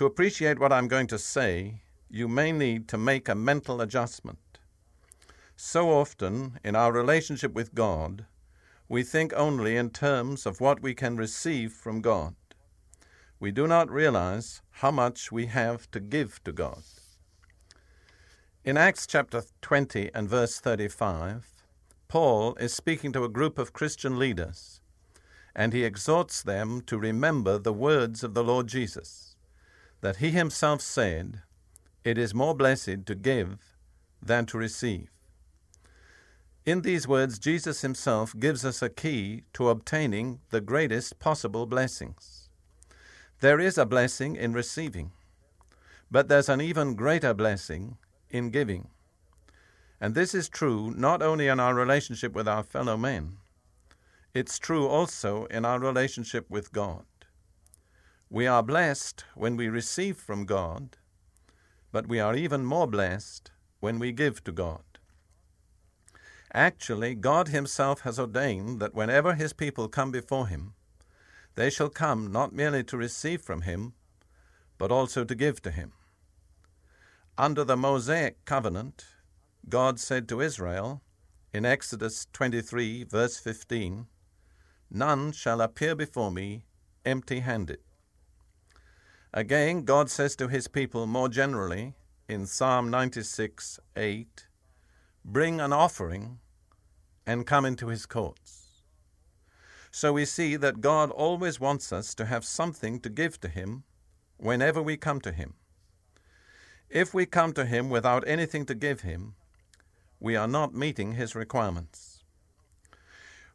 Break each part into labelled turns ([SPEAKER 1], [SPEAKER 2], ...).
[SPEAKER 1] To appreciate what I'm going to say, you may need to make a mental adjustment. So often, in our relationship with God, we think only in terms of what we can receive from God. We do not realize how much we have to give to God. In Acts chapter 20 and verse 35, Paul is speaking to a group of Christian leaders, and he exhorts them to remember the words of the Lord Jesus that he himself said, It is more blessed to give than to receive. In these words, Jesus himself gives us a key to obtaining the greatest possible blessings. There is a blessing in receiving, but there's an even greater blessing in giving. And this is true not only in our relationship with our fellow men, it's true also in our relationship with God. We are blessed when we receive from God, but we are even more blessed when we give to God. Actually, God Himself has ordained that whenever His people come before Him, they shall come not merely to receive from Him, but also to give to Him. Under the Mosaic covenant, God said to Israel in Exodus 23, verse 15, None shall appear before me empty handed. Again, God says to his people more generally in Psalm 96 8, Bring an offering and come into his courts. So we see that God always wants us to have something to give to him whenever we come to him. If we come to him without anything to give him, we are not meeting his requirements.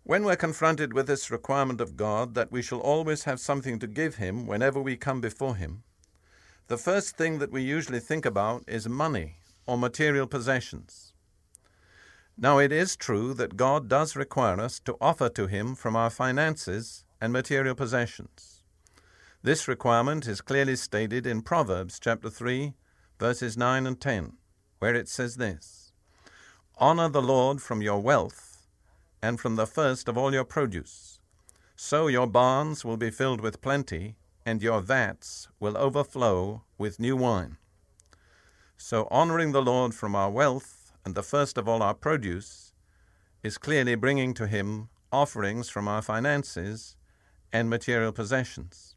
[SPEAKER 1] When we're confronted with this requirement of God that we shall always have something to give Him whenever we come before Him, the first thing that we usually think about is money or material possessions. Now, it is true that God does require us to offer to Him from our finances and material possessions. This requirement is clearly stated in Proverbs chapter 3, verses 9 and 10, where it says this Honor the Lord from your wealth and from the first of all your produce. So your barns will be filled with plenty, and your vats will overflow with new wine. So, honoring the Lord from our wealth and the first of all our produce is clearly bringing to Him offerings from our finances and material possessions.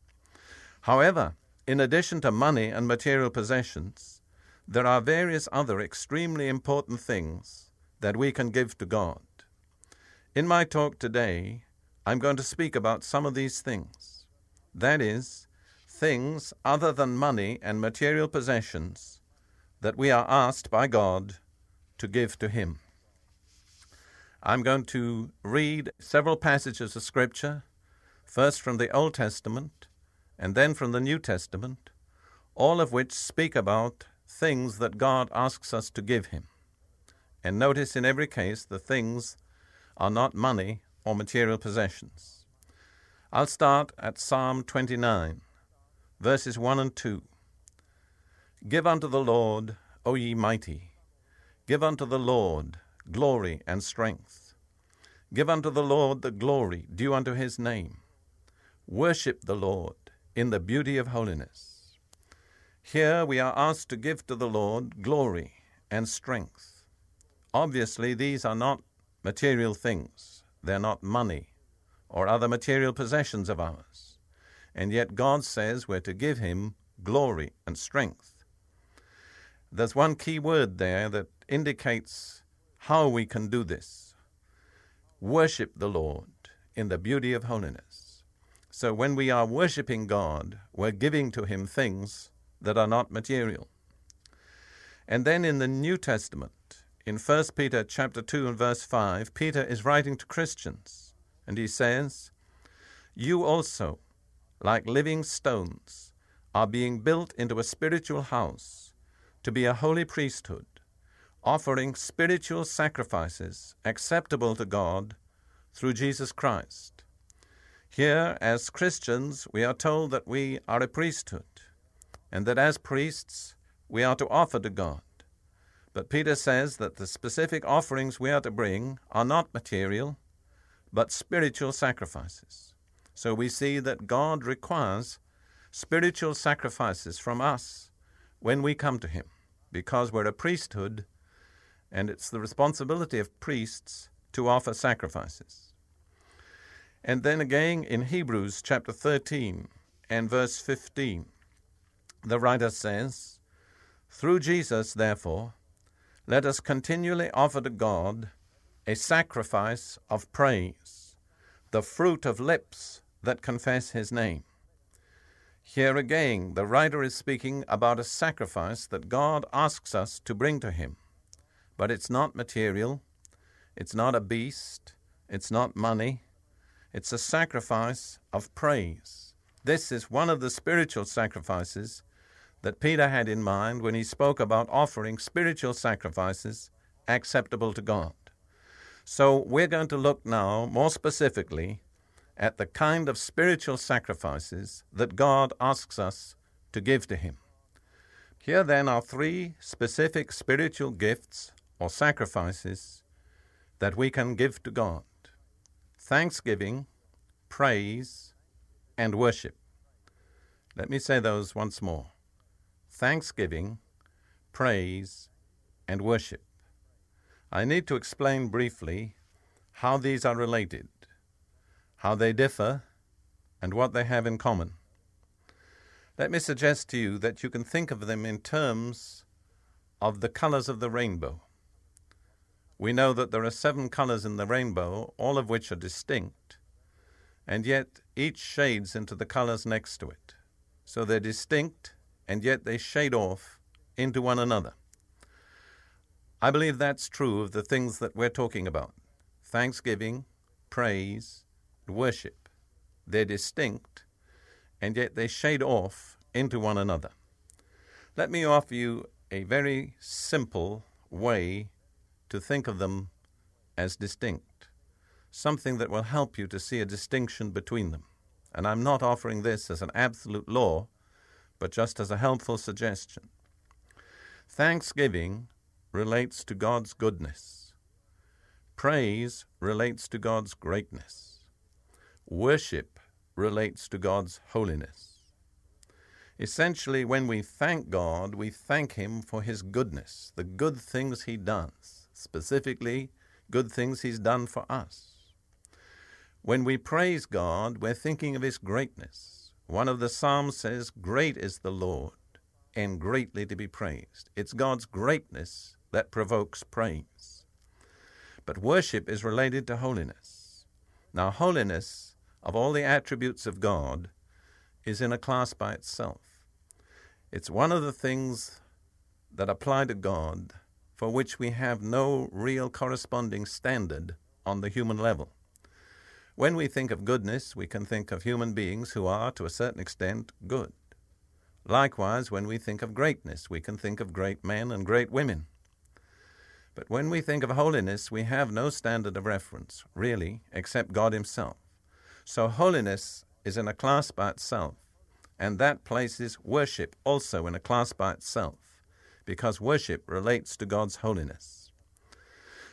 [SPEAKER 1] However, in addition to money and material possessions, there are various other extremely important things that we can give to God. In my talk today, I'm going to speak about some of these things. That is, things other than money and material possessions that we are asked by God to give to Him. I'm going to read several passages of Scripture, first from the Old Testament and then from the New Testament, all of which speak about things that God asks us to give Him. And notice in every case the things are not money or material possessions. I'll start at Psalm 29, verses 1 and 2. Give unto the Lord, O ye mighty, give unto the Lord glory and strength. Give unto the Lord the glory due unto his name. Worship the Lord in the beauty of holiness. Here we are asked to give to the Lord glory and strength. Obviously, these are not material things. They're not money or other material possessions of ours. And yet God says we're to give Him glory and strength. There's one key word there that indicates how we can do this worship the Lord in the beauty of holiness. So when we are worshiping God, we're giving to Him things that are not material. And then in the New Testament, in 1 Peter chapter 2 and verse 5, Peter is writing to Christians, and he says, you also, like living stones, are being built into a spiritual house to be a holy priesthood, offering spiritual sacrifices acceptable to God through Jesus Christ. Here, as Christians, we are told that we are a priesthood, and that as priests, we are to offer to God. But Peter says that the specific offerings we are to bring are not material, but spiritual sacrifices. So we see that God requires spiritual sacrifices from us when we come to Him, because we're a priesthood, and it's the responsibility of priests to offer sacrifices. And then again in Hebrews chapter 13 and verse 15, the writer says, Through Jesus, therefore, let us continually offer to God a sacrifice of praise, the fruit of lips that confess his name. Here again, the writer is speaking about a sacrifice that God asks us to bring to him. But it's not material, it's not a beast, it's not money, it's a sacrifice of praise. This is one of the spiritual sacrifices that Peter had in mind when he spoke about offering spiritual sacrifices acceptable to God. So we're going to look now more specifically at the kind of spiritual sacrifices that God asks us to give to Him. Here then are three specific spiritual gifts or sacrifices that we can give to God thanksgiving, praise, and worship. Let me say those once more thanksgiving, praise, and worship. I need to explain briefly how these are related, how they differ, and what they have in common. Let me suggest to you that you can think of them in terms of the colors of the rainbow. We know that there are seven colors in the rainbow, all of which are distinct, and yet each shades into the colors next to it. So they're distinct and yet they shade off into one another. I believe that's true of the things that we're talking about thanksgiving, praise, worship. They're distinct, and yet they shade off into one another. Let me offer you a very simple way to think of them as distinct, something that will help you to see a distinction between them. And I'm not offering this as an absolute law, but just as a helpful suggestion. Thanksgiving relates to God's goodness. Praise relates to God's greatness. Worship relates to God's holiness. Essentially, when we thank God, we thank Him for His goodness, the good things He does, specifically, good things He's done for us. When we praise God, we're thinking of His greatness one of the Psalms says, Great is the Lord, and greatly to be praised. It's God's greatness that provokes praise. But worship is related to holiness. Now, holiness, of all the attributes of God, is in a class by itself. It's one of the things that apply to God for which we have no real corresponding standard on the human level. When we think of goodness, we can think of human beings who are, to a certain extent, good. Likewise, when we think of greatness, we can think of great men and great women. But when we think of holiness, we have no standard of reference, really, except God Himself. So holiness is in a class by itself, and that places worship also in a class by itself, because worship relates to God's holiness.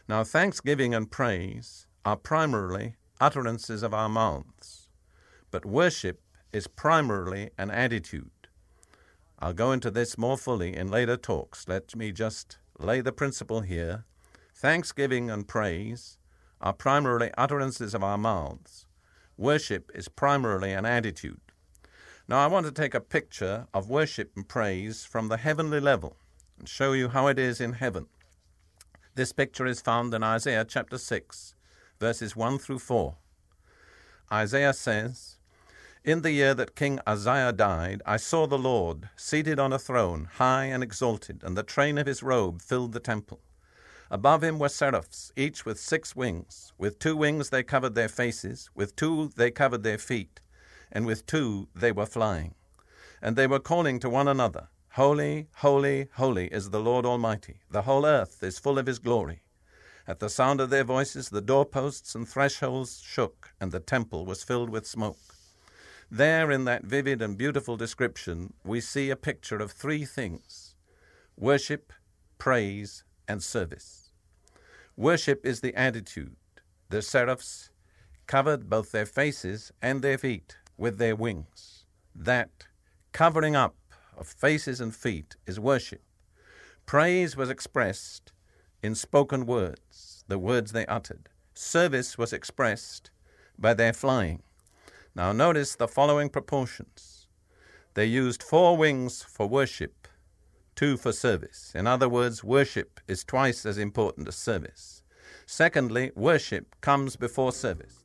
[SPEAKER 1] Now, thanksgiving and praise are primarily utterances of our mouths, but worship is primarily an attitude. I'll go into this more fully in later talks. Let me just lay the principle here. Thanksgiving and praise are primarily utterances of our mouths. Worship is primarily an attitude. Now, I want to take a picture of worship and praise from the heavenly level and show you how it is in heaven. This picture is found in Isaiah chapter 6, verses 1 through 4. Isaiah says, In the year that King Uzziah died, I saw the Lord seated on a throne, high and exalted, and the train of his robe filled the temple. Above him were seraphs, each with six wings. With two wings they covered their faces, with two they covered their feet, and with two they were flying. And they were calling to one another, Holy, holy, holy is the Lord Almighty. The whole earth is full of his glory. At the sound of their voices, the doorposts and thresholds shook, and the temple was filled with smoke. There, in that vivid and beautiful description, we see a picture of three things worship, praise, and service. Worship is the attitude. The seraphs covered both their faces and their feet with their wings. That covering up of faces and feet is worship. Praise was expressed in spoken words, the words they uttered. Service was expressed by their flying. Now notice the following proportions. They used four wings for worship two for service. In other words, worship is twice as important as service. Secondly, worship comes before service.